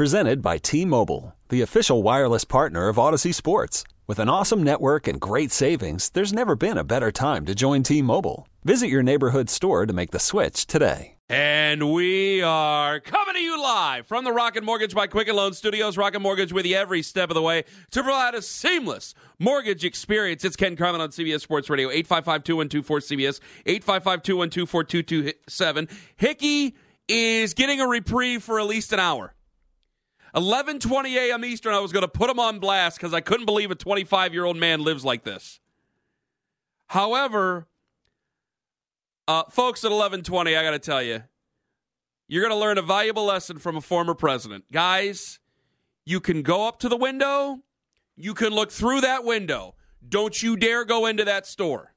Presented by T Mobile, the official wireless partner of Odyssey Sports. With an awesome network and great savings, there's never been a better time to join T Mobile. Visit your neighborhood store to make the switch today. And we are coming to you live from the Rocket Mortgage by Quicken Loan Studios. Rocket Mortgage with you every step of the way to provide a seamless mortgage experience. It's Ken Carman on CBS Sports Radio, 855-2124-CBS, 855-212-4227. Hickey is getting a reprieve for at least an hour. 11:20 a.m. Eastern. I was going to put him on blast because I couldn't believe a 25 year old man lives like this. However, uh, folks at 11:20, I got to tell you, you're going to learn a valuable lesson from a former president. Guys, you can go up to the window, you can look through that window. Don't you dare go into that store.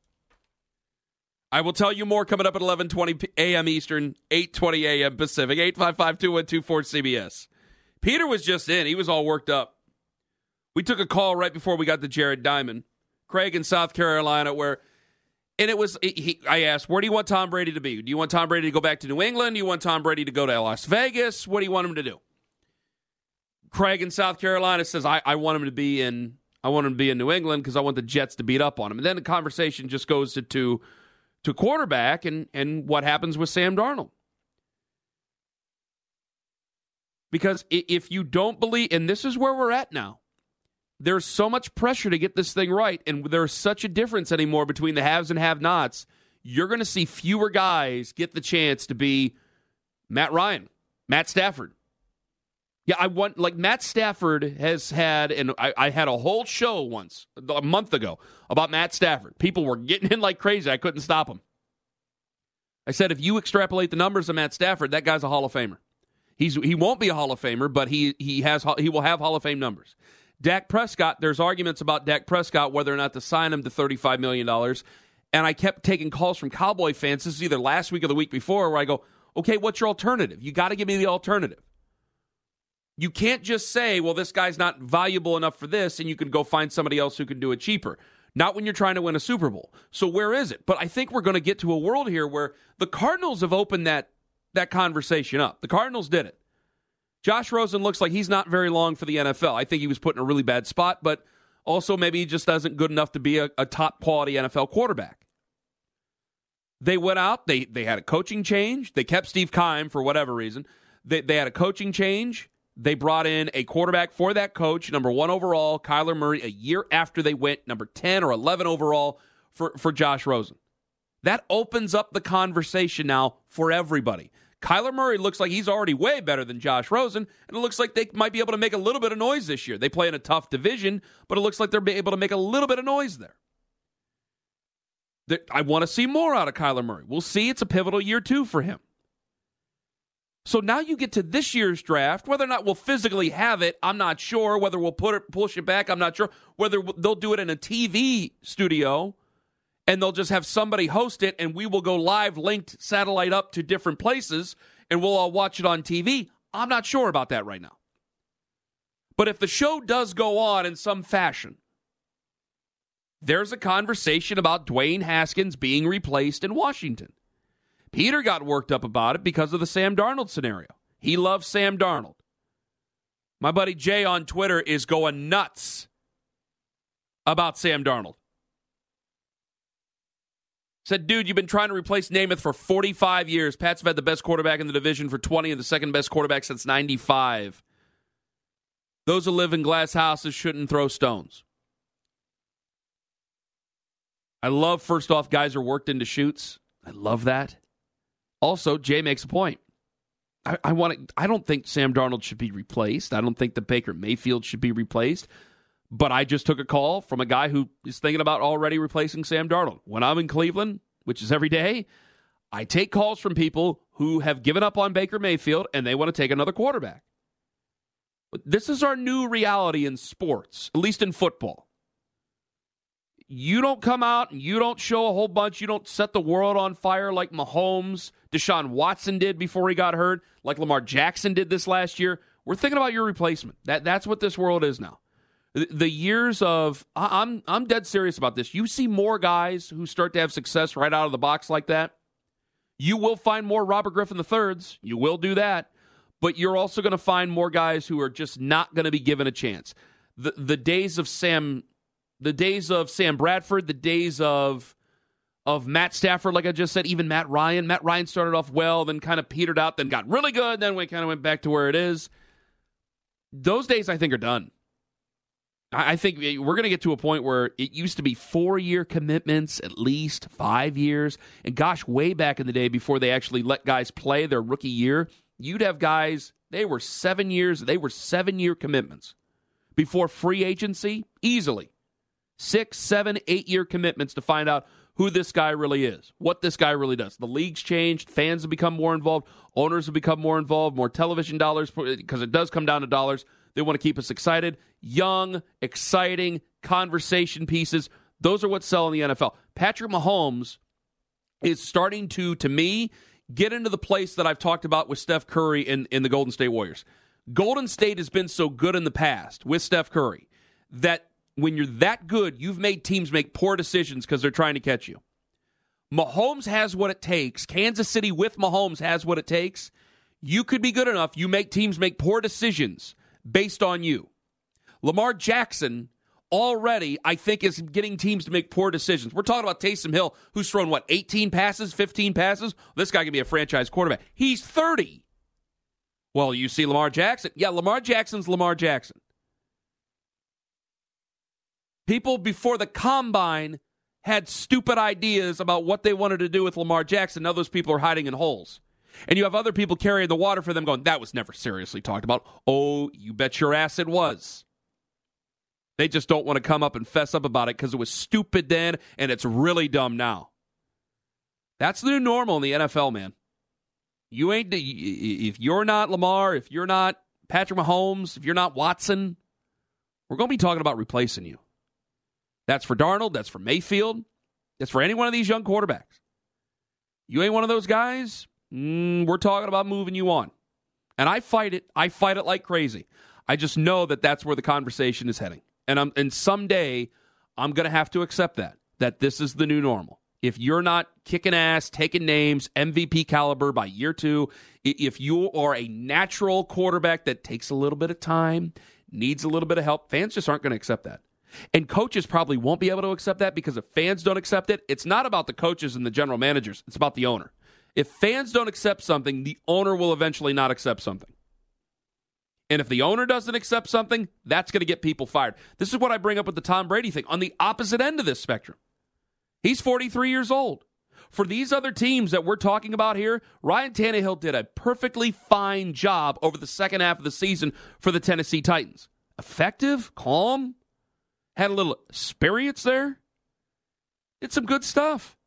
I will tell you more coming up at 11:20 a.m. Eastern, 8:20 a.m. Pacific. 855-2124 CBS. Peter was just in. He was all worked up. We took a call right before we got to Jared Diamond, Craig in South Carolina, where, and it was, he, I asked, where do you want Tom Brady to be? Do you want Tom Brady to go back to New England? Do you want Tom Brady to go to Las Vegas? What do you want him to do? Craig in South Carolina says, I, I want him to be in, I want him to be in New England because I want the Jets to beat up on him. And then the conversation just goes to, to, to quarterback and, and what happens with Sam Darnold. Because if you don't believe, and this is where we're at now, there's so much pressure to get this thing right, and there's such a difference anymore between the haves and have nots. You're going to see fewer guys get the chance to be Matt Ryan, Matt Stafford. Yeah, I want, like, Matt Stafford has had, and I, I had a whole show once, a month ago, about Matt Stafford. People were getting in like crazy. I couldn't stop them. I said, if you extrapolate the numbers of Matt Stafford, that guy's a Hall of Famer. He's he won't be a Hall of Famer, but he he has he will have Hall of Fame numbers. Dak Prescott, there's arguments about Dak Prescott whether or not to sign him to $35 million. And I kept taking calls from Cowboy fans. This is either last week or the week before, where I go, okay, what's your alternative? You got to give me the alternative. You can't just say, well, this guy's not valuable enough for this, and you can go find somebody else who can do it cheaper. Not when you're trying to win a Super Bowl. So where is it? But I think we're going to get to a world here where the Cardinals have opened that that conversation up. The Cardinals did it. Josh Rosen looks like he's not very long for the NFL. I think he was put in a really bad spot, but also maybe he just isn't good enough to be a, a top quality NFL quarterback. They went out, they they had a coaching change. They kept Steve Keim for whatever reason. They, they had a coaching change. They brought in a quarterback for that coach, number one overall, Kyler Murray, a year after they went number 10 or 11 overall for, for Josh Rosen. That opens up the conversation now for everybody. Kyler Murray looks like he's already way better than Josh Rosen, and it looks like they might be able to make a little bit of noise this year. They play in a tough division, but it looks like they're able to make a little bit of noise there. I want to see more out of Kyler Murray. We'll see. It's a pivotal year, too, for him. So now you get to this year's draft. Whether or not we'll physically have it, I'm not sure. Whether we'll put it, push it back, I'm not sure. Whether they'll do it in a TV studio and they'll just have somebody host it and we will go live linked satellite up to different places and we'll all watch it on TV. I'm not sure about that right now. But if the show does go on in some fashion, there's a conversation about Dwayne Haskins being replaced in Washington. Peter got worked up about it because of the Sam Darnold scenario. He loves Sam Darnold. My buddy Jay on Twitter is going nuts about Sam Darnold. Said, dude, you've been trying to replace Namath for 45 years. Pats have had the best quarterback in the division for 20 and the second best quarterback since 95. Those who live in glass houses shouldn't throw stones. I love, first off, guys are worked into shoots. I love that. Also, Jay makes a point. I, I want I don't think Sam Darnold should be replaced. I don't think the Baker Mayfield should be replaced. But I just took a call from a guy who is thinking about already replacing Sam Darnold. When I'm in Cleveland, which is every day, I take calls from people who have given up on Baker Mayfield and they want to take another quarterback. This is our new reality in sports, at least in football. You don't come out and you don't show a whole bunch. You don't set the world on fire like Mahomes, Deshaun Watson did before he got hurt, like Lamar Jackson did this last year. We're thinking about your replacement. That that's what this world is now. The, years of I'm I'm dead serious about this. You see more guys who start to have success right out of the box like that. You will find more Robert Griffin the thirds. You will do that but you're also going to find more guys who are just not going to be given a chance. The the days of Sam the days of Sam Bradford, the days of of Matt Stafford, like I just said, even Matt Ryan. Matt Ryan started off well, then kind of petered out, then got really good, then we kind of went back to where it is. Those days, I think, are done. I think we're going to get to a point where it used to be four year commitments, at least five years. And gosh, way back in the day before they actually let guys play their rookie year, you'd have guys, they were seven years, they were seven year commitments. Before free agency, easily. Six, seven, eight year commitments to find out who this guy really is, what this guy really does. The league's changed, fans have become more involved, owners have become more involved, more television dollars, because it does come down to dollars. They want to keep us excited. Young, exciting conversation pieces. Those are what sell in the NFL. Patrick Mahomes is starting to, to me, get into the place that I've talked about with Steph Curry in, in the Golden State Warriors. Golden State has been so good in the past with Steph Curry that when you're that good, you've made teams make poor decisions because they're trying to catch you. Mahomes has what it takes. Kansas City with Mahomes has what it takes. You could be good enough. You make teams make poor decisions based on you. Lamar Jackson already, I think, is getting teams to make poor decisions. We're talking about Taysom Hill, who's thrown, what, 18 passes, 15 passes? This guy can be a franchise quarterback. He's 30. Well, you see Lamar Jackson. Yeah, Lamar Jackson's Lamar Jackson. People before the combine had stupid ideas about what they wanted to do with Lamar Jackson. Now those people are hiding in holes. And you have other people carrying the water for them going, that was never seriously talked about. Oh, you bet your ass it was. They just don't want to come up and fess up about it because it was stupid then and it's really dumb now. That's the new normal in the NFL, man. You ain't if you're not Lamar, if you're not Patrick Mahomes, if you're not Watson, we're going to be talking about replacing you. That's for Darnold, that's for Mayfield, that's for any one of these young quarterbacks. You ain't one of those guys, mm, we're talking about moving you on. And I fight it. I fight it like crazy. I just know that that's where the conversation is heading and I'm and someday I'm going to have to accept that that this is the new normal. If you're not kicking ass, taking names, MVP caliber by year 2, if you are a natural quarterback that takes a little bit of time, needs a little bit of help, fans just aren't going to accept that. And coaches probably won't be able to accept that because if fans don't accept it, it's not about the coaches and the general managers, it's about the owner. If fans don't accept something, the owner will eventually not accept something. And if the owner doesn't accept something, that's going to get people fired. This is what I bring up with the Tom Brady thing on the opposite end of this spectrum. He's 43 years old. For these other teams that we're talking about here, Ryan Tannehill did a perfectly fine job over the second half of the season for the Tennessee Titans. Effective, calm, had a little experience there, did some good stuff.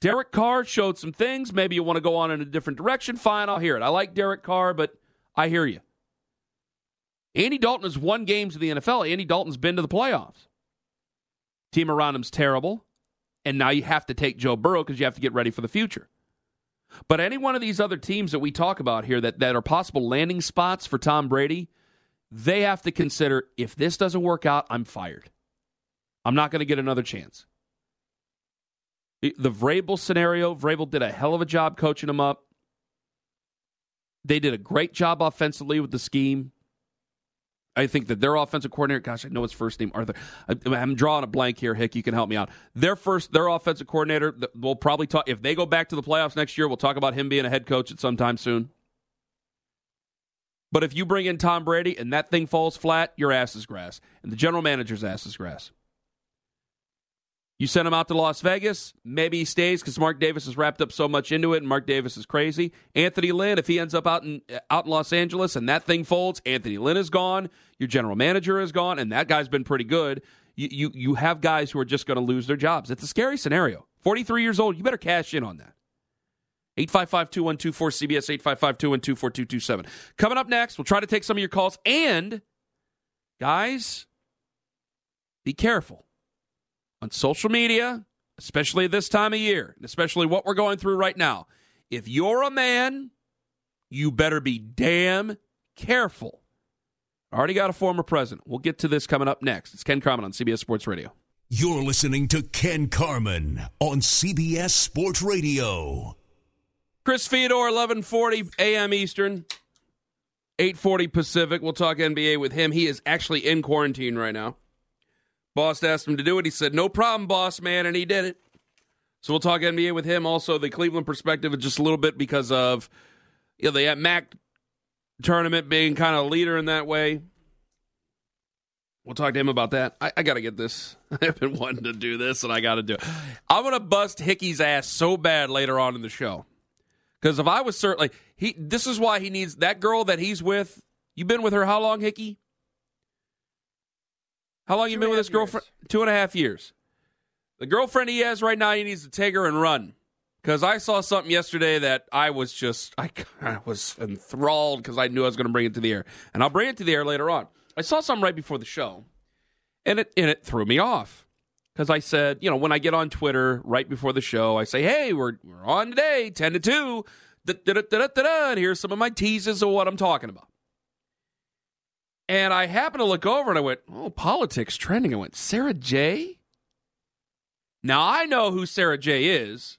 Derek Carr showed some things. Maybe you want to go on in a different direction. Fine, I'll hear it. I like Derek Carr, but I hear you. Andy Dalton has won games in the NFL. Andy Dalton's been to the playoffs. Team around him's terrible. And now you have to take Joe Burrow because you have to get ready for the future. But any one of these other teams that we talk about here that, that are possible landing spots for Tom Brady, they have to consider if this doesn't work out, I'm fired. I'm not going to get another chance. The Vrabel scenario, Vrabel did a hell of a job coaching him up. They did a great job offensively with the scheme. I think that their offensive coordinator, gosh, I know his first name, Arthur. I'm drawing a blank here. Hick, you can help me out. Their first, their offensive coordinator, we'll probably talk, if they go back to the playoffs next year, we'll talk about him being a head coach at some time soon. But if you bring in Tom Brady and that thing falls flat, your ass is grass. And the general manager's ass is grass. You send him out to Las Vegas. Maybe he stays because Mark Davis has wrapped up so much into it, and Mark Davis is crazy. Anthony Lynn, if he ends up out in out in Los Angeles and that thing folds, Anthony Lynn is gone. Your general manager is gone, and that guy's been pretty good. You you, you have guys who are just going to lose their jobs. It's a scary scenario. Forty three years old. You better cash in on that. 855 212 4CBS, 855 212 4227. Coming up next, we'll try to take some of your calls. And, guys, be careful on social media, especially this time of year, especially what we're going through right now. If you're a man, you better be damn careful. Already got a former president. We'll get to this coming up next. It's Ken Carman on CBS Sports Radio. You're listening to Ken Carman on CBS Sports Radio. Chris Fedor, 1140 a.m. Eastern, 840 Pacific. We'll talk NBA with him. He is actually in quarantine right now. Boss asked him to do it. He said, no problem, boss man, and he did it. So we'll talk NBA with him. Also, the Cleveland perspective, just a little bit because of you know, the MAC tournament being kind of a leader in that way. We'll talk to him about that. I, I got to get this. I've been wanting to do this, and I got to do it. I'm going to bust Hickey's ass so bad later on in the show. Because if I was certainly he, this is why he needs that girl that he's with. You've been with her how long, Hickey? How long Two you been with this girlfriend? Two and a half years. The girlfriend he has right now, he needs to take her and run. Because I saw something yesterday that I was just, I, I was enthralled because I knew I was going to bring it to the air. And I'll bring it to the air later on. I saw something right before the show, and it, and it threw me off. Because I said, you know, when I get on Twitter right before the show, I say, hey, we're, we're on today, 10 to 2. Da, da, da, da, da, da, and here's some of my teases of what I'm talking about. And I happened to look over and I went, oh, politics trending. I went, Sara Jay? Now I know who Sara Jay is,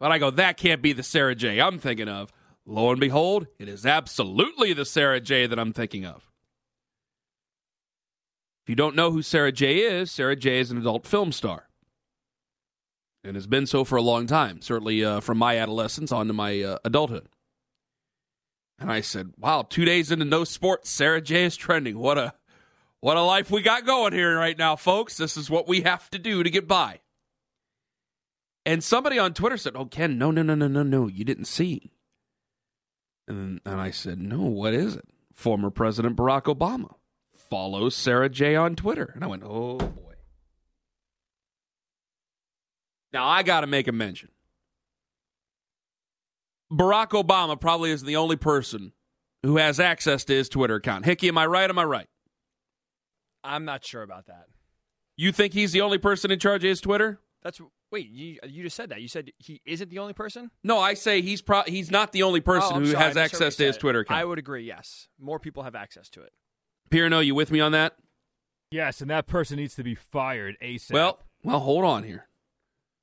but I go, that can't be the Sara Jay I'm thinking of. Lo and behold, it is absolutely the Sara Jay that I'm thinking of. If you don't know who Sara Jay is, Sara Jay is an adult film star and has been so for a long time, certainly uh, from my adolescence on to my uh, adulthood. And I said, "Wow, two days into no sports, Sara Jay is trending. What a what a life we got going here right now, folks. This is what we have to do to get by." And somebody on Twitter said, "Oh, Ken, no, no, no, no, no, no, you didn't see." And and I said, "No, what is it?" Former President Barack Obama follows Sara Jay on Twitter, and I went, "Oh boy." Now I got to make a mention. Barack Obama probably is the only person who has access to his Twitter account. Hickey, am I right? Am I right? I'm not sure about that. You think he's the only person in charge of his Twitter? That's wait. You you just said that. You said he isn't the only person. No, I say he's pro- he's not the only person Oh, who sorry, has access to his. Twitter account. I would agree. Yes, more people have access to it. Pirno, you with me on that? Yes, and that person needs to be fired ASAP. Well, well, hold on here.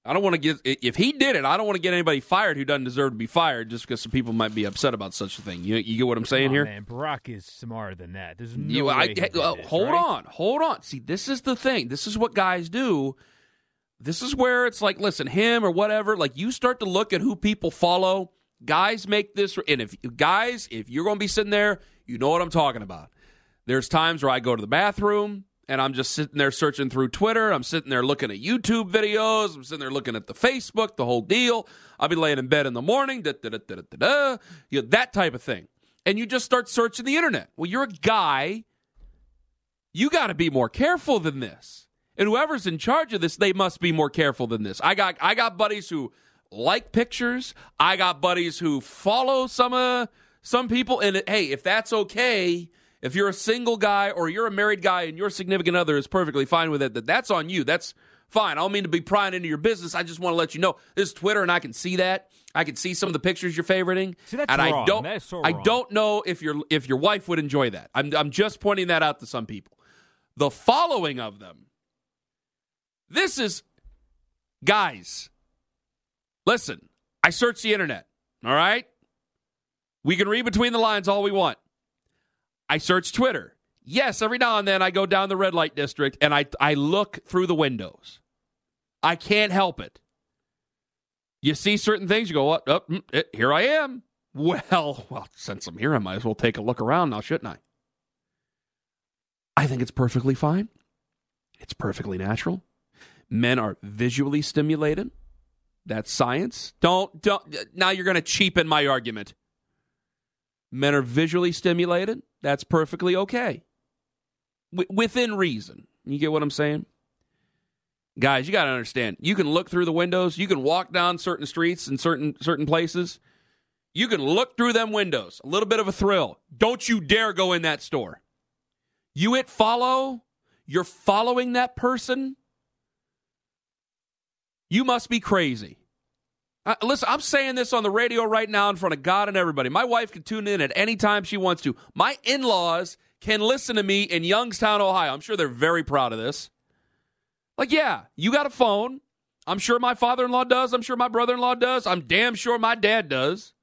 I don't want to get if he did it. I don't want to get anybody fired who doesn't deserve to be fired just because some people might be upset about such a thing. You, you get what I'm saying on, here? man, Barack is smarter than that. There's no You, way I, uh, this, hold right? on, hold on. See, this is the thing. This is what guys do. This is where it's like, listen, him or whatever. Like you start to look at who people follow. Guys make this, and if guys, if you're going to be sitting there, you know what I'm talking about. There's times where I go to the bathroom and I'm just sitting there searching through Twitter. I'm sitting there looking at YouTube videos. I'm sitting there looking at the Facebook, the whole deal. I'll be laying in bed in the morning, da, da, da, da, da, da, you know, that type of thing. And you just start searching the internet. Well, you're a guy. You got to be more careful than this. And whoever's in charge of this, they must be more careful than this. I got I got buddies who like pictures. I got buddies who follow some uh, some people. And hey, if that's okay, if you're a single guy or you're a married guy and your significant other is perfectly fine with it, that that's on you. That's fine. I don't mean to be prying into your business. I just want to let you know this is Twitter, and I can see that. I can see some of the pictures you're favoriting. See, that's and I wrong. don't. That is so I don't know if your if your wife would enjoy that. I'm I'm just pointing that out to some people. The following of them. This is guys. Listen, I search the internet. All right, we can read between the lines all we want. I search Twitter. Yes, every now and then I go down the red light district and I I look through the windows. I can't help it. You see certain things, you go, "What? Oh, eh, here I am." Well, well, since I'm here, I might as well take a look around now, shouldn't I? I think it's perfectly fine. It's perfectly natural. Men are visually stimulated. That's science. Don't don't now you're going to cheapen my argument. Men are visually stimulated. That's perfectly okay. W- within reason. You get what I'm saying? Guys, you got to understand. You can look through the windows, you can walk down certain streets and certain certain places. You can look through them windows. A little bit of a thrill. Don't you dare go in that store. You hit follow, you're following that person. You must be crazy. Uh, listen, I'm saying this on the radio right now in front of God and everybody. My wife can tune in at any time she wants to. My in laws can listen to me in Youngstown, Ohio. I'm sure they're very proud of this. Like, yeah, you got a phone. I'm sure my father in law does. I'm sure my brother in law does. I'm damn sure my dad does.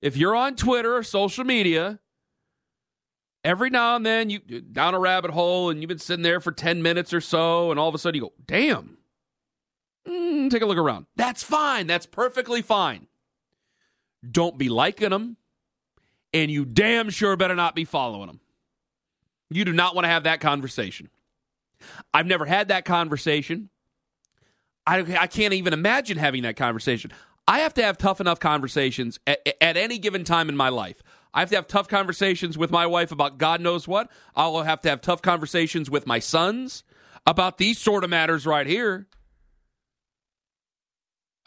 If you're on Twitter or social media, every now and then you down a rabbit hole and you've been sitting there for 10 minutes or so, and all of a sudden you go, damn, mm, take a look around. That's fine. That's perfectly fine. Don't be liking them, and you damn sure better not be following them. You do not want to have that conversation. I've never had that conversation. I, I can't even imagine having that conversation. I have to have tough enough conversations at, at, any given time in my life. I have to have tough conversations with my wife about God knows what. I'll have to have tough conversations with my sons about these sort of matters right here.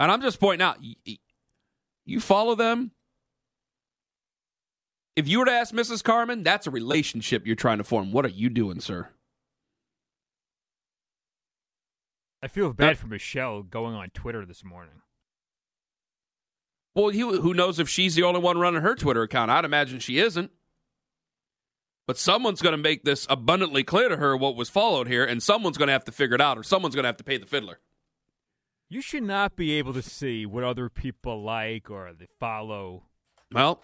And I'm just pointing out, you follow them. If you were to ask Mrs. Carman, that's a relationship you're trying to form. What are you doing, sir? I feel bad for Michelle going on Twitter this morning. Well, he, who knows if she's the only one running her Twitter account? I'd imagine she isn't. But someone's going to make this abundantly clear to her what was followed here, and someone's going to have to figure it out, or someone's going to have to pay the fiddler. You should not be able to see what other people like or they follow. Well,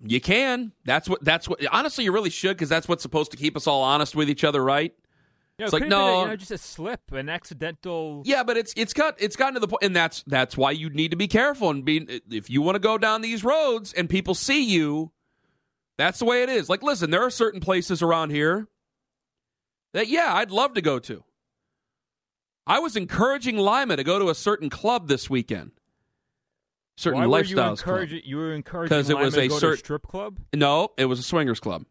you can. That's what. That's what. Honestly, you really should because that's what's supposed to keep us all honest with each other, right? it's like no, a, you know, just a slip, an accidental. Yeah, but it's it's got it's gotten to the point, and that's that's why you need to be careful and be if you want to go down these roads and people see you. That's the way it is. Like, listen, there are certain places around here that yeah, I'd love to go to. I was encouraging Lima to go to a certain club this weekend. Certain Why lifestyles you, club. you were encouraging because it was a, certain strip club. No, it was a swingers club.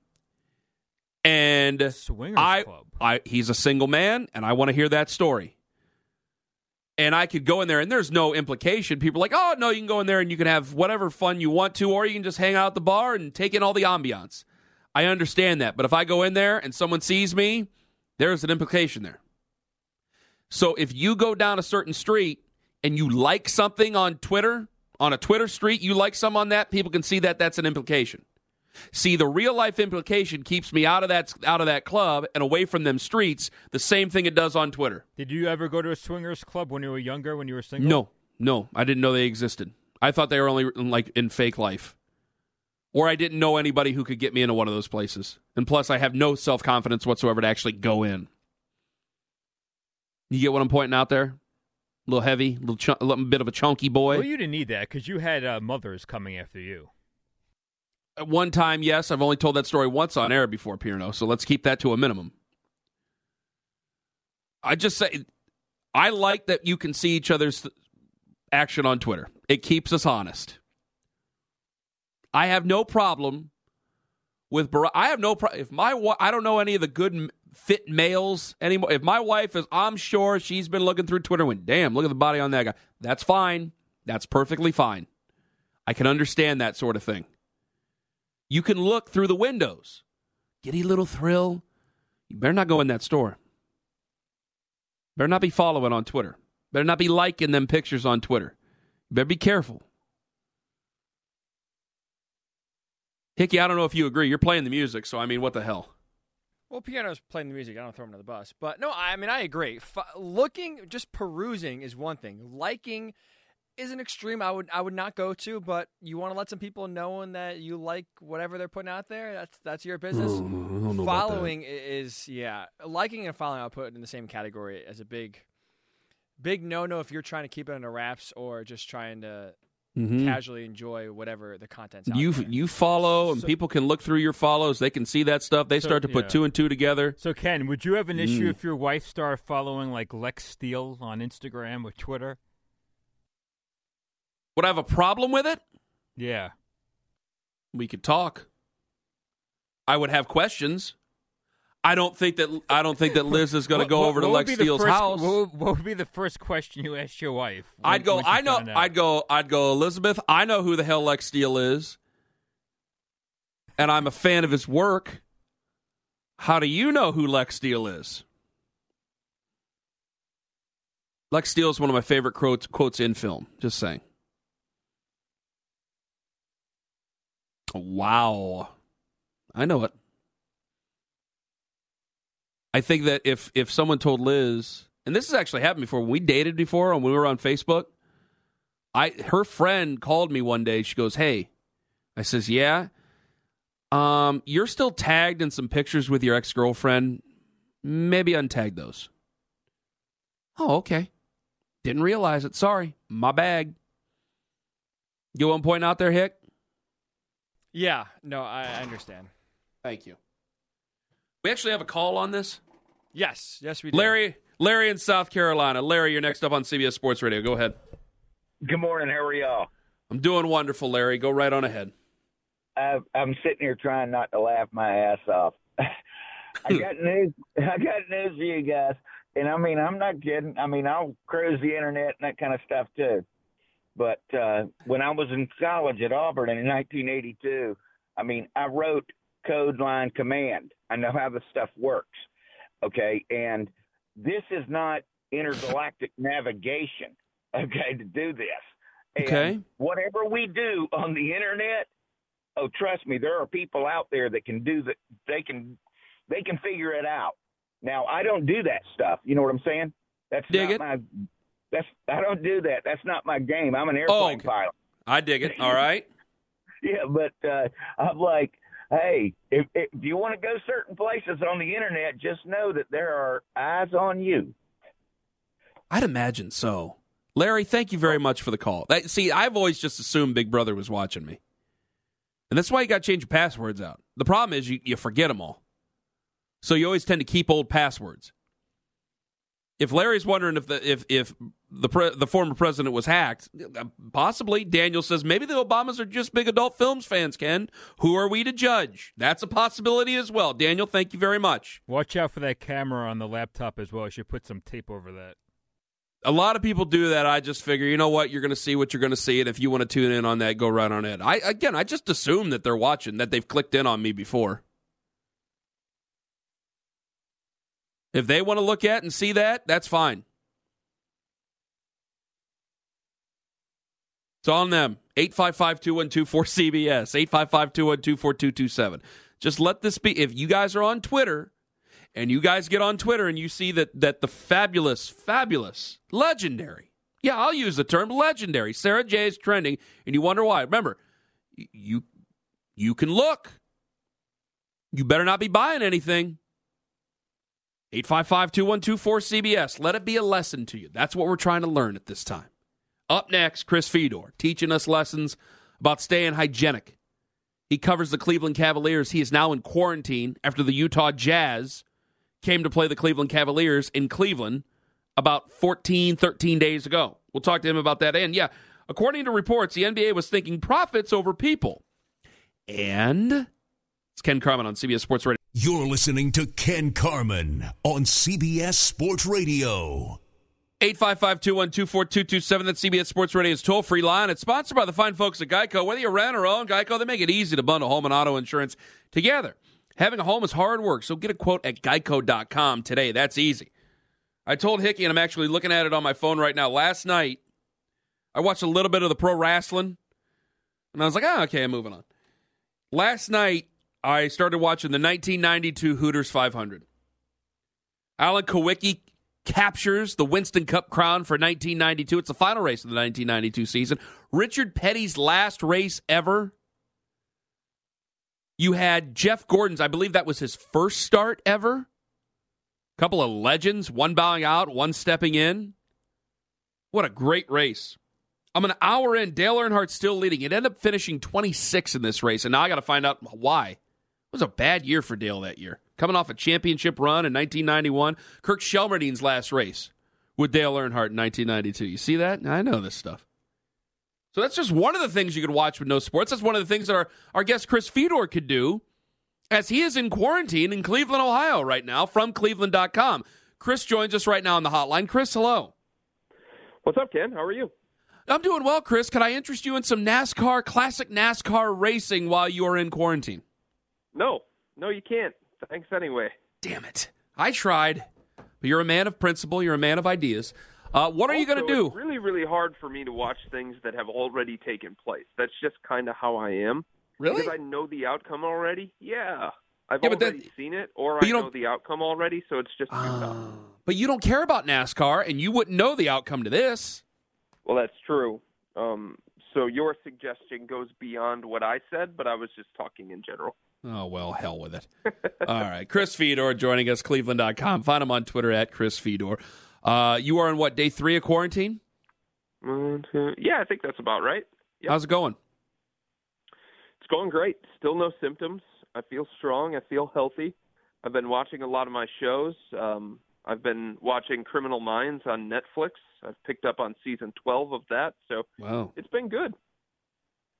And swingers I, club. I, he's a single man, and I want to hear that story. And I could go in there, and there's no implication. People are like, oh, no, you can go in there and you can have whatever fun you want to, or you can just hang out at the bar and take in all the ambiance. I understand that. But if I go in there and someone sees me, there's an implication there. So if you go down a certain street and you like something on Twitter, on a Twitter street, you like some on that, people can see that that's an implication. See, the real life implication keeps me out of that out of that club and away from them streets. The same thing it does on Twitter. Did you ever go to a swingers club when you were younger? When you were single? No, no, I didn't know they existed. I thought they were only in, like in fake life, or I didn't know anybody who could get me into one of those places. And plus, I have no self confidence whatsoever to actually go in. You get what I'm pointing out there? A little heavy, a little, ch- a little bit of a chunky boy. Well, you didn't need that because you had uh, mothers coming after you. At one time, yes. I've only told that story once on air before, Pierno, so let's keep that to a minimum. I just say, I like that you can see each other's action on Twitter. It keeps us honest. I have no problem with Bar- I have no problem if my I don't know any of the good fit males anymore. If my wife is, I'm sure she's been looking through Twitter. Went, damn, look at the body on that guy. That's fine. That's perfectly fine. I can understand that sort of thing. You can look through the windows. A little thrill. You better not go in that store. Better not be following on Twitter. Better not be liking them pictures on Twitter. Better be careful. Hickey, I don't know if you agree. You're playing the music, so I mean, what the hell? Well, Pierno's playing the music. I don't throw him under the bus. But no, I mean, I agree. F- looking, just perusing is one thing. Liking is an extreme I would I would not go to, but you want to let some people know that you like whatever they're putting out there. That's that's your business. Following is yeah, liking and following I'll put in the same category as a big, big no no if you're trying to keep it under wraps or just trying to mm-hmm. casually enjoy whatever the content's. you there. you follow and so, people can look through your follows. They can see that stuff. They so, start to put yeah. two and two together. So Ken, would you have an issue Mm. if your wife started following like Lex Steele on Instagram or Twitter? Would I have a problem with it? Yeah. We could talk. I would have questions. I don't think that I don't think that Liz is going to go what- over to what Lex Steele's first- house. What, would- what would be the first question you ask your wife? when- I'd go. I know. I'd go. I'd go. Elizabeth. I know who the hell Lex Steele is, and I'm a fan of his work. How do you know who Lex Steele is? Lex Steele is one of my favorite quotes, quotes in film. Just saying. Wow, I know it. I think that if if someone told Liz, and this has actually happened before, when we dated before, and we were on Facebook, I her friend called me one day. She goes, "Hey," I says, "Yeah, um, you're still tagged in some pictures with your ex girlfriend. Maybe untag those." Oh, okay. Didn't realize it. Sorry, my bag. You want to point out there, Hick? Yeah, no, I I understand. Thank you. We actually have a call on this. Yes, yes, we do. Larry, Larry in South Carolina. Larry, you're next up on CBS Sports Radio. Go ahead. Good morning. How are y'all? I'm doing wonderful, Larry. Go right on ahead. I, I'm sitting here trying not to laugh my ass off. I got news. I got news for you guys, and I mean, I'm not kidding. I mean, I'll cruise the internet and that kind of stuff too. But uh, when I was in college at Auburn in 1982, I mean, I wrote code line command. I know how the stuff works. Okay, and this is not intergalactic navigation. Okay, to do this. And Okay. Whatever we do on the internet, oh, trust me, there are people out there that can do that. They can, they can figure it out. Now, I don't do that stuff. You know what I'm saying? That's Dig not it. my. That's I don't do that. That's not my game. I'm an airplane Oh, okay. pilot. I dig it. All right. Yeah, but uh, I'm like, hey, if, if you want to go certain places on the internet, just know that there are eyes on you. I'd imagine so. Larry, thank you very much for the call. That, see, I've always just assumed Big Brother was watching me. And that's why you got to change your passwords out. The problem is you, you forget them all. So you always tend to keep old passwords. If Larry's wondering if the if if the pre, the former president was hacked, possibly Daniel says maybe the Obamas are just big adult films fans. Ken, who are we to judge? That's a possibility as well. Daniel, thank you very much. Watch out for that camera on the laptop as well. I should put some tape over that. a lot of people do that. I just figure, you know what, you're going to see what you're going to see, and if you want to tune in on that, go right on it. I again, I just assume that they're watching, that they've clicked in on me before. If they want to look at and see that, that's fine. It's on them. 855 212 cbs 855 212 4227. Just let this be. If you guys are on Twitter and you guys get on Twitter and you see that, that the fabulous, fabulous, legendary, yeah, I'll use the term legendary, Sara Jay is trending, and you wonder why. Remember, you, you can look. You better not be buying anything. 855 212 cbs Let it be a lesson to you. That's what we're trying to learn at this time. Up next, Chris Fedor teaching us lessons about staying hygienic. He covers the Cleveland Cavaliers. He is now in quarantine after the Utah Jazz came to play the Cleveland Cavaliers in Cleveland about 14, 13 days ago. We'll talk to him about that. And yeah, according to reports, the NBA was thinking profits over people. And it's Ken Carman on CBS Sports Radio. You're listening to Ken Carman on CBS Sports Radio. 855 212 4227. That's CBS Sports Radio's toll free line. It's sponsored by the fine folks at Geico. Whether you rent or own Geico, they make it easy to bundle home and auto insurance together. Having a home is hard work, so get a quote at geico.com today. That's easy. I told Hickey, and I'm actually looking at it on my phone right now. Last night, I watched a little bit of the pro wrestling, and I was like, oh, okay, I'm moving on. Last night, I started watching the 1992 Hooters 500. Alan Kulwicki captures the Winston Cup crown for 1992. It's the final race of the 1992 season. Richard Petty's last race ever. You had Jeff Gordon's, I believe that was his first start ever. A Couple of legends, one bowing out, one stepping in. What a great race. I'm an hour in. Dale Earnhardt still leading. It ended up finishing 26 in this race, and now I got to find out why. It was a bad year for Dale that year. Coming off a championship run in 1991, Kirk Shelmerdine's last race with Dale Earnhardt in 1992. You see that? I know this stuff. So that's just one of the things you could watch with no sports. That's one of the things that our, our guest Chris Fedor could do as he is in quarantine in Cleveland, Ohio, right now from Cleveland.com. Chris joins us right now on the hotline. Chris, hello. What's up, Ken? How are you? I'm doing well, Chris. Can I interest you in some NASCAR, classic NASCAR racing while you are in quarantine? No, no, you can't. Thanks anyway. Damn it. I tried. But you're a man of principle, you're a man of ideas. Uh, what are you going to do? It's really, really hard for me to watch things that have already taken place. That's just kind of how I am. Really? Because I know the outcome already. Yeah. I've Yeah, already that- seen it, or I you know the outcome already, so it's just too tough. But you don't care about NASCAR, and you wouldn't know the outcome to this. Well, that's true. Um, so your suggestion goes beyond what I said, but I was just talking in general. Oh, well, hell with it. All right. Chris Fedor joining us, cleveland.com. Find him on Twitter at Chris Fedor. Uh, you are on what, day three of quarantine? One, two- Yeah, I think that's about right. Yep. How's it going? It's going great. Still no symptoms. I feel strong. I feel healthy. I've been watching a lot of my shows. Um, I've been watching Criminal Minds on Netflix. I've picked up on season 12 of that, so Wow. it's been good.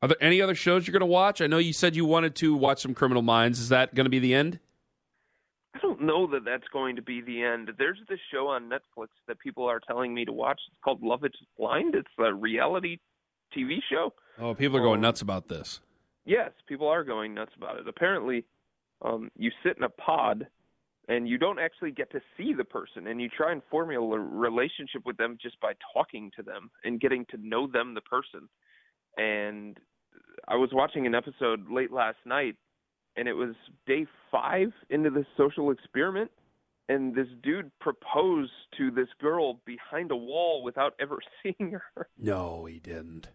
Are there any other shows you're going to watch? I know you said you wanted to watch some Criminal Minds. Is that going to be the end? I don't know that that's going to be the end. There's this show on Netflix that people are telling me to watch. It's called Love Is Blind. It's a reality TV show. Oh, people are going Um, nuts about this. Yes, people are going nuts about it. Apparently, um, you sit in a pod and you don't actually get to see the person, and you try and form a relationship with them just by talking to them and getting to know them, the person. And I was watching an episode late last night, and it was day five into this social experiment, and this dude proposed to this girl behind a wall without ever seeing her. No, he didn't.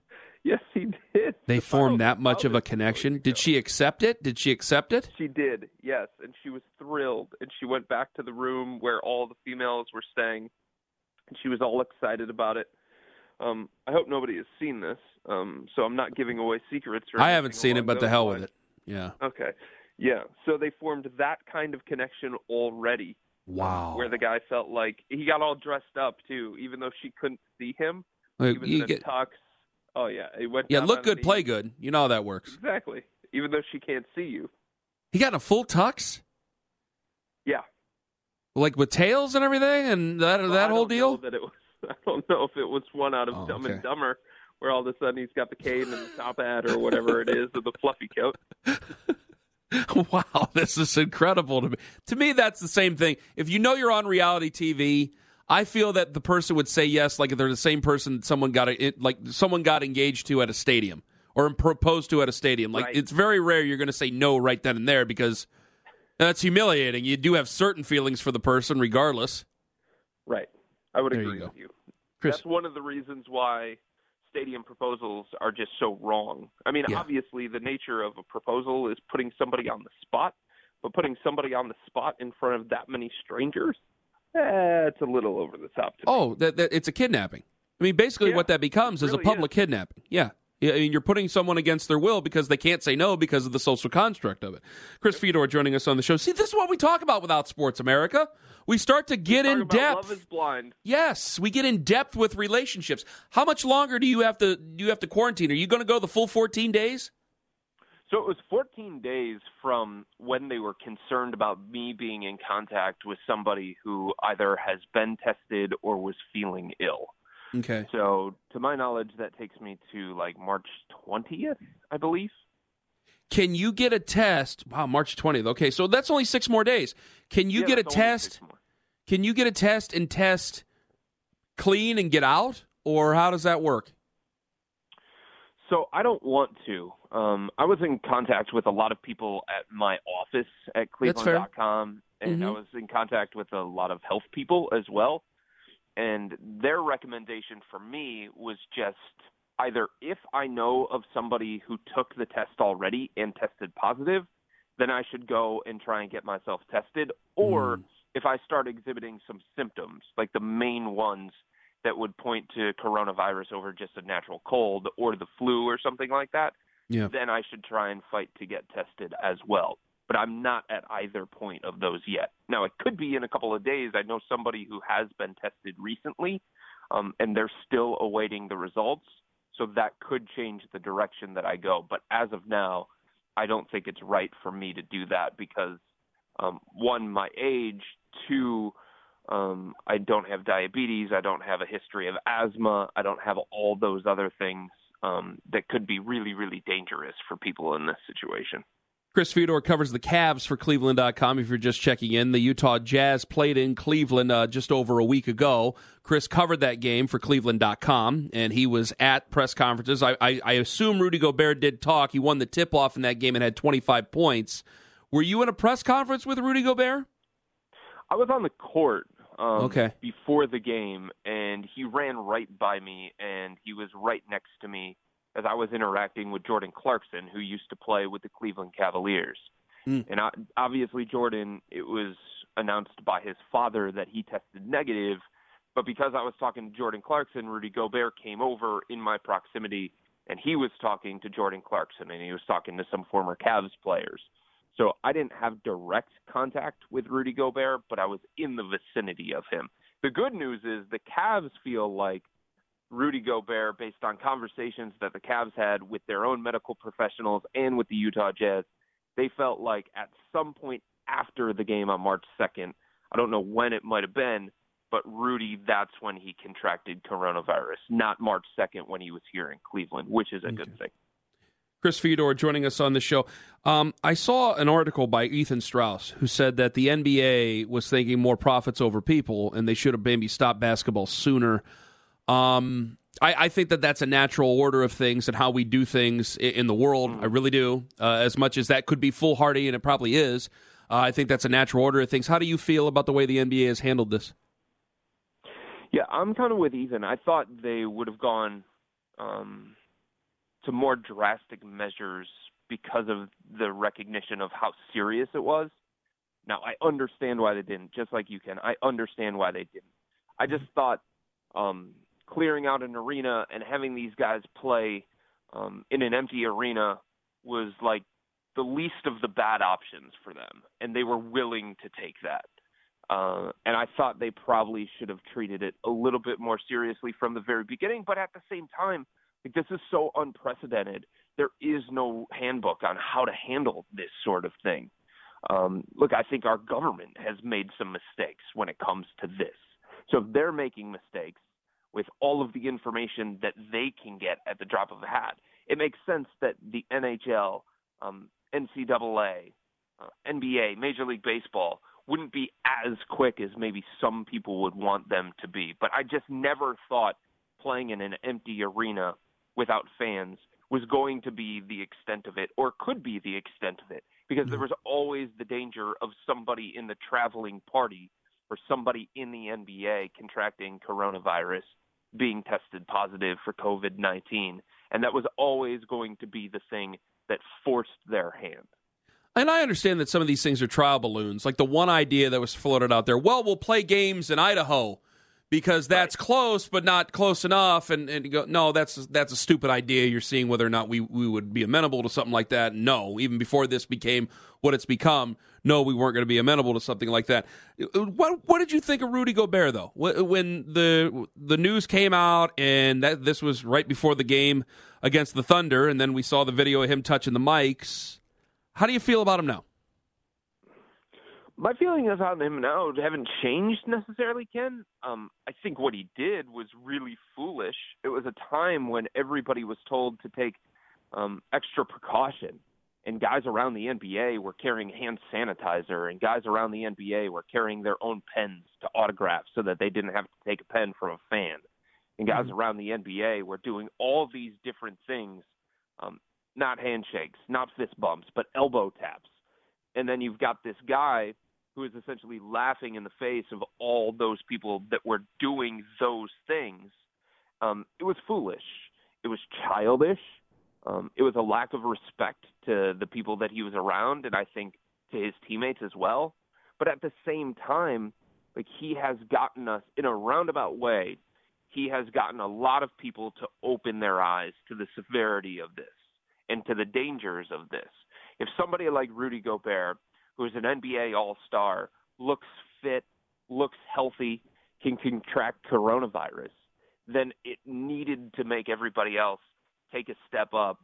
Yes, he did. They formed that much of a connection. Did she accept it? Did she accept it? She did, yes, and she was thrilled. And she went back to the room where all the females were staying, and she was all excited about it. Um, I hope nobody has seen this, um, so I'm not giving away secrets. Or I haven't seen it, but the hell lines. with it. Yeah. Okay, yeah. So they formed that kind of connection already, Wow. where the guy felt like he got all dressed up too, even though she couldn't see him. Like, he was you in get- tux. Oh yeah, he went. yeah, look good, play good. You know how that works. Exactly. Even though she can't see you. He got a full tux? Yeah. Like with tails and everything and that Well, that whole deal? that it was. I don't know if it was one out of Oh, Dumb okay. and Dumber, where all of a sudden he's got the cane and the top hat or whatever it is, or the fluffy coat. wow, this is incredible to me. To me, that's the same thing. If you know you're on reality TV, I feel that the person would say yes, like if they're the same person that someone got it, like someone got engaged to at a stadium or proposed to at a stadium. Like Right. it's very rare you're going to say no right then and there because that's humiliating. You do have certain feelings for the person, regardless. Right. I would There agree go. with you. Chris, That's one of the reasons why stadium proposals are just so wrong. I mean, Yeah. obviously, the nature of a proposal is putting somebody on the spot, but putting somebody on the spot in front of that many strangers, eh, it's a little over the top. To me. oh, that, that it's a kidnapping. I mean, basically, Yeah, what that becomes it is a really public kidnapping. Yeah. Yeah, I mean, you're putting someone against their will because they can't say no because of the social construct of it. Chris Fedor joining us on the show. See, this is what we talk about without Sports America. We start to get in depth. Love is blind. Yes, we get in depth with relationships. How much longer do you have to do you have to quarantine? Are you going to go the full 14 days? So it was 14 days from when they were concerned about me being in contact with somebody who either has been tested or was feeling ill. Okay. So, to my knowledge, that takes me to like March 20th, I believe. Can you get a test? Wow, March 20th. Okay, so that's only 6 more days. Can you Yeah, get a test? Can you get a test and test clean and get out or how does that work? So I don't want to. Um, I was in contact with a lot of people at my office at. Cleveland.com, and I Mhm. was in contact with a lot of health people as well. And their recommendation for me was just either if I know of somebody who took the test already and tested positive, then I should go and try and get myself tested. Or mm. if I start exhibiting some symptoms, like the main ones that would point to coronavirus over just a natural cold or the flu or something like that, Yeah. then I should try and fight to get tested as well. But I'm not at either point of those yet. Now, it could be in a couple of days. I know somebody who has been tested recently, um, and they're still awaiting the results. So that could change the direction that I go. But as of now, I don't think it's right for me to do that because um, one, my age, two, um, I don't have diabetes, I don't have a history of asthma, I don't have all those other things um, that could be really, really dangerous for people in this situation. Chris Fedor covers the Cavs for Cleveland.com. If you're just checking in, the Utah Jazz played in Cleveland uh, just over a week ago. Chris covered that game for Cleveland.com, and he was at press conferences. I, I, I assume Rudy Gobert did talk. He won the tip off in that game and had 25 points. Were you in a press conference with Rudy Gobert? I was on the court um, Okay. before the game, and he ran right by me, and he was right next to me as I was interacting with Jordan Clarkson, who used to play with the Cleveland Cavaliers. Hmm. And I, obviously, Jordan, it was announced by his father that he tested negative, but because I was talking to Jordan Clarkson, Rudy Gobert came over in my proximity, and he was talking to Jordan Clarkson, and he was talking to some former Cavs players. So I didn't have direct contact with Rudy Gobert, but I was in the vicinity of him. The good news is the Cavs feel like Rudy Gobert, based on conversations that the Cavs had with their own medical professionals and with the Utah Jazz, they felt like at some point after the game on March 2nd, I don't know when it might have been, but Rudy, that's when he contracted coronavirus, not March 2nd when he was here in Cleveland, which is a good thing. Chris Fedor joining us on the show. Um, I saw an article by Ethan Strauss who said that the NBA was thinking more profits over people, and they should have maybe stopped basketball sooner. Um, I, I think that that's a natural order of things and how we do things i- in the world. I really do. Uh, as much as that could be foolhardy, and it probably is, uh, I think that's a natural order of things. How do you feel about the way the NBA has handled this? Yeah, I'm kind of with Ethan. I thought they would have gone um, to more drastic measures because of the recognition of how serious it was. Now, I understand why they didn't, just like you can. I understand why they didn't. I just thought um, clearing out an arena and having these guys play um, in an empty arena was like the least of the bad options for them, and they were willing to take that. Uh, and I thought they probably should have treated it a little bit more seriously from the very beginning. But at the same time, like this is so unprecedented. There is no handbook on how to handle this sort of thing. Um, look, I think our government has made some mistakes when it comes to this. So if they're making mistakes with all of the information that they can get at the drop of a hat, it makes sense that the NHL, um, NCAA, uh, NBA, Major League Baseball wouldn't be as quick as maybe some people would want them to be. But I just never thought playing in an empty arena without fans was going to be the extent of it or could be the extent of it because there was always the danger of somebody in the traveling party or somebody in the NBA contracting coronavirus being tested positive for COVID 19. And that was always going to be the thing that forced their hand. And I understand that some of these things are trial balloons. Like the one idea that was floated out there, well, we'll play games in Idaho because that's close, but not close enough. And, and go, no, that's that's a stupid idea. You're seeing whether or not we, we would be amenable to something like that. No, even before this became what it's become, no, we weren't going to be amenable to something like that. What what did you think of Rudy Gobert though? When the the news came out and that this was right before the game against the Thunder, and then we saw the video of him touching the mics. How do you feel about him now? My feelings on him now haven't changed necessarily, Ken. Um, I think what he did was really foolish. It was a time when everybody was told to take um, extra precaution, and guys around the NBA were carrying hand sanitizer, and guys around the NBA were carrying their own pens to autograph so that they didn't have to take a pen from a fan. And guys around the NBA were doing all these different things, um, not handshakes, not fist bumps, but elbow taps. And then you've got this guy who is essentially laughing in the face of all those people that were doing those things. Um, it was foolish. It was childish. Um, it was a lack of respect to the people that he was around, and I think to his teammates as well. But at the same time, like he has gotten us in a roundabout way. He has gotten a lot of people to open their eyes to the severity of this and to the dangers of this. If somebody like Rudy Gobert, who is an NBA All Star, looks fit, looks healthy, can contract coronavirus, then it needed to make everybody else take a step up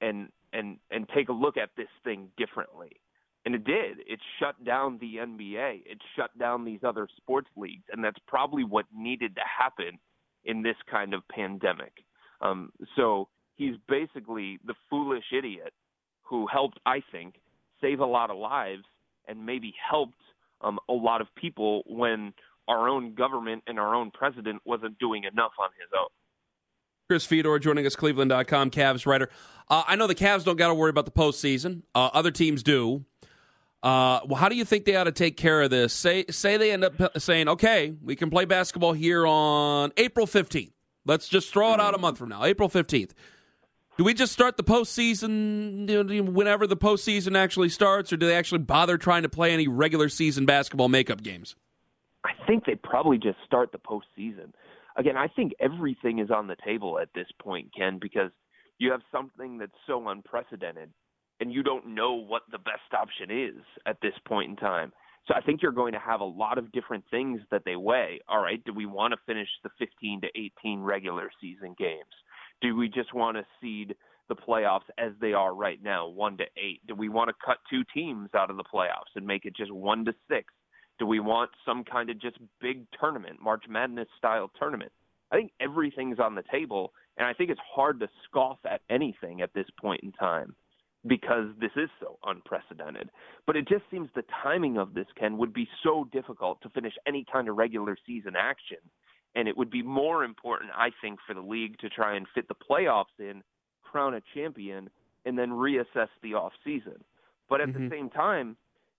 and and and take a look at this thing differently. And it did. It shut down the NBA. It shut down these other sports leagues, and that's probably what needed to happen in this kind of pandemic. Um, so he's basically the foolish idiot who helped, I think, save a lot of lives and maybe helped um, a lot of people when our own government and our own president wasn't doing enough on his own. Chris Fedor joining us, Cleveland.com, Cavs writer. Uh, I know the Cavs don't got to worry about the postseason. Uh, other teams do. Uh, well, how do you think they ought to take care of this? Say, say they end up saying, okay, we can play basketball here on April 15th. Let's just throw it out a month from now, April 15th. Do we just start the postseason whenever the postseason actually starts, or do they actually bother trying to play any regular season basketball makeup games? I think they probably just start the postseason. Again, I think everything is on the table at this point, Ken, because you have something that's so unprecedented and you don't know what the best option is at this point in time. So I think you're going to have a lot of different things that they weigh. All right, do we want to finish the 15 to 18 regular season games? Do we just want to seed the playoffs as they are right now, 1 to 8? Do we want to cut two teams out of the playoffs and make it just 1 to 6? Do we want some kind of just big tournament, March Madness style tournament? I think everything's on the table, and I think it's hard to scoff at anything at this point in time because this is so unprecedented. But it just seems the timing of this, Ken, would be so difficult to finish any kind of regular season action. And it would be more important, I think, for the league to try and fit the playoffs in, crown a champion, and then reassess the off season. But at mm-hmm. the same time,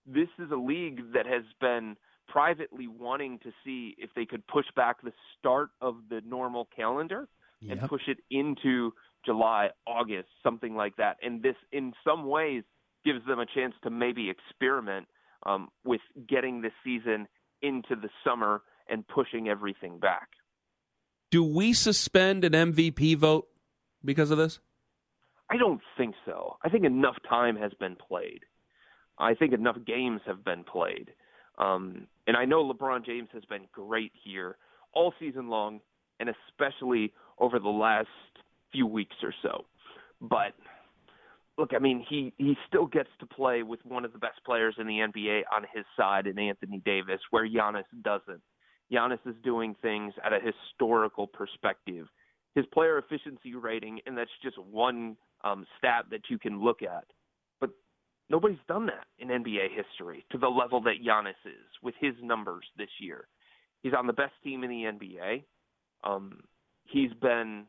this is a league that has been privately wanting to see if they could push back the start of the normal calendar yep. and push it into July, August, something like that. And this, in some ways, gives them a chance to maybe experiment um, with getting the season into the summer and pushing everything back. Do we suspend an MVP vote because of this? I don't think so. I think enough time has been played. I think enough games have been played. Um, and I know LeBron James has been great here all season long, and especially over the last few weeks or so. But look, I mean, he he still gets to play with one of the best players in the NBA on his side in Anthony Davis, where Giannis doesn't. Giannis is doing things at a historical perspective. His player efficiency rating, and that's just one um, stat that you can look at But Nobody's done that in NBA history to the level that Giannis is with his numbers this year. He's on the best team in the NBA. Um, he's been,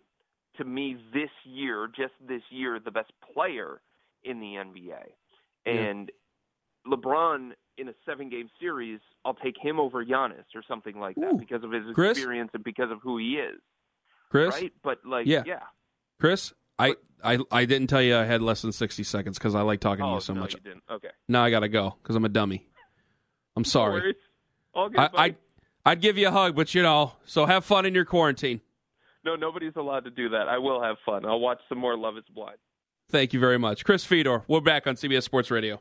to me, this year, just this year, the best player in the NBA. And yeah. LeBron in a seven-game series, I'll take him over Giannis or something like that Ooh. because of his Chris? experience and because of who he is. Chris, right? But like, yeah, yeah. Chris, I, I, I didn't tell you I had less than 60 seconds because I like talking oh, to you so no, much. You didn't. Okay. Now I got to go because I'm a dummy. I'm sorry. No good, I, I, I'd give you a hug, but you know, so have fun in your quarantine. No, nobody's allowed to do that. I will have fun. I'll watch some more Love is Blind. Thank you very much. Chris Fedor, we're back on CBS Sports Radio.